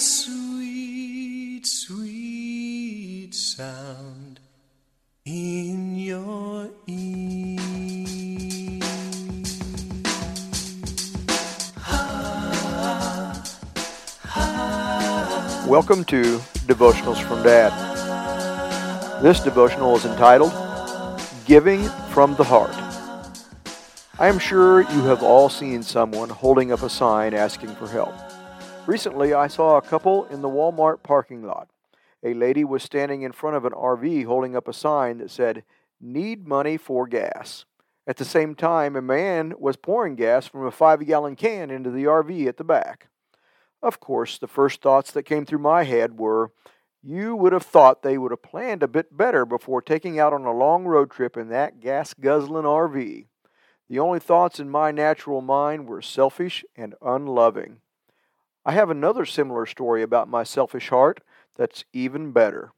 sweet, sweet sound in your ear. Welcome to Devotionals from Dad. This devotional is entitled Giving from the Heart. I am sure you have all seen someone holding up a sign asking for help. Recently, I saw a couple in the Walmart parking lot. A lady was standing in front of an RV holding up a sign that said, Need money for gas. At the same time, a man was pouring gas from a five gallon can into the RV at the back. Of course, the first thoughts that came through my head were, you would have thought they would have planned a bit better before taking out on a long road trip in that gas guzzling RV. The only thoughts in my natural mind were selfish and unloving. I have another similar story about my selfish heart that's even better.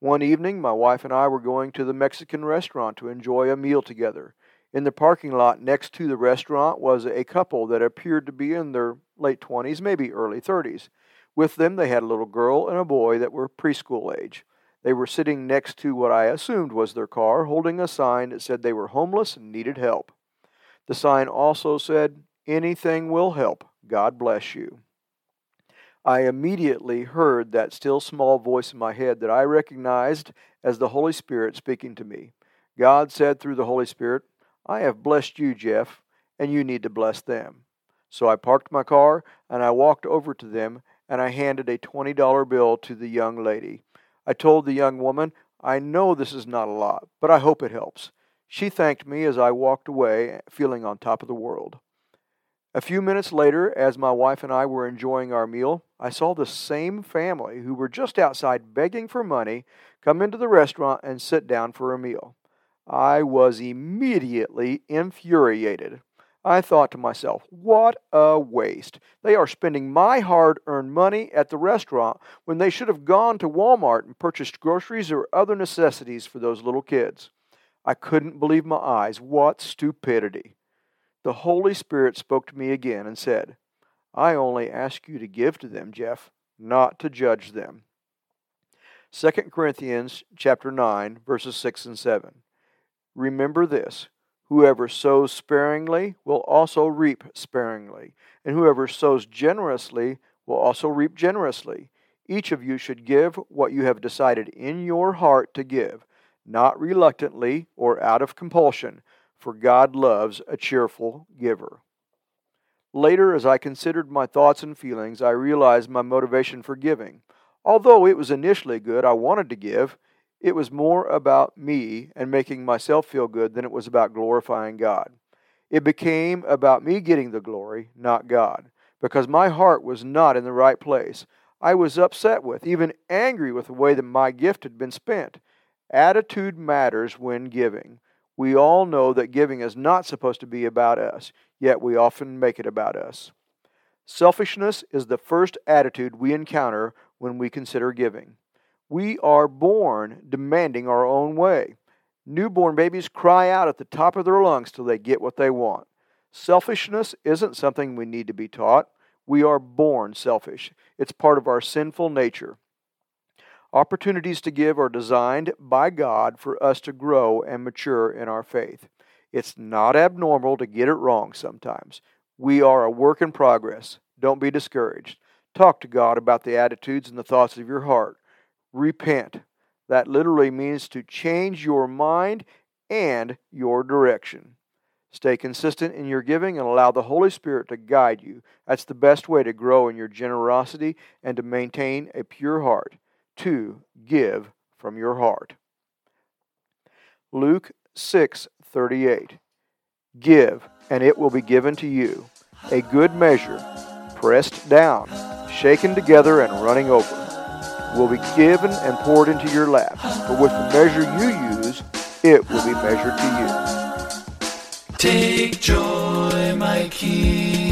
One evening, my wife and I were going to the Mexican restaurant to enjoy a meal together. In the parking lot next to the restaurant was a couple that appeared to be in their late 20s, maybe early 30s. With them, they had a little girl and a boy that were preschool age. They were sitting next to what I assumed was their car, holding a sign that said they were homeless and needed help. The sign also said, Anything will help. God bless you. I immediately heard that still small voice in my head that I recognized as the Holy Spirit speaking to me. God said through the Holy Spirit, I have blessed you, Jeff, and you need to bless them. So I parked my car and I walked over to them and I handed a $20 bill to the young lady. I told the young woman, I know this is not a lot, but I hope it helps. She thanked me as I walked away, feeling on top of the world. A few minutes later, as my wife and I were enjoying our meal, I saw the same family who were just outside begging for money come into the restaurant and sit down for a meal. I was immediately infuriated. I thought to myself, what a waste. They are spending my hard earned money at the restaurant when they should have gone to Walmart and purchased groceries or other necessities for those little kids. I couldn't believe my eyes. What stupidity. The Holy Spirit spoke to me again and said, I only ask you to give to them, Jeff, not to judge them. 2 Corinthians chapter 9 verses 6 and 7. Remember this whoever sows sparingly will also reap sparingly, and whoever sows generously will also reap generously. Each of you should give what you have decided in your heart to give, not reluctantly or out of compulsion, for God loves a cheerful giver. Later, as I considered my thoughts and feelings, I realized my motivation for giving. Although it was initially good, I wanted to give, it was more about me and making myself feel good than it was about glorifying God. It became about me getting the glory, not God, because my heart was not in the right place. I was upset with, even angry with the way that my gift had been spent. Attitude matters when giving. We all know that giving is not supposed to be about us, yet we often make it about us. Selfishness is the first attitude we encounter when we consider giving. We are born demanding our own way. Newborn babies cry out at the top of their lungs till they get what they want. Selfishness isn't something we need to be taught. We are born selfish. It's part of our sinful nature. Opportunities to give are designed by God for us to grow and mature in our faith. It's not abnormal to get it wrong sometimes. We are a work in progress. Don't be discouraged. Talk to God about the attitudes and the thoughts of your heart repent. That literally means to change your mind and your direction. Stay consistent in your giving and allow the Holy Spirit to guide you. That's the best way to grow in your generosity and to maintain a pure heart. To give from your heart. Luke 6:38. Give, and it will be given to you. A good measure, pressed down, shaken together, and running over, will be given and poured into your lap. For with the measure you use, it will be measured to you. Take joy, my King,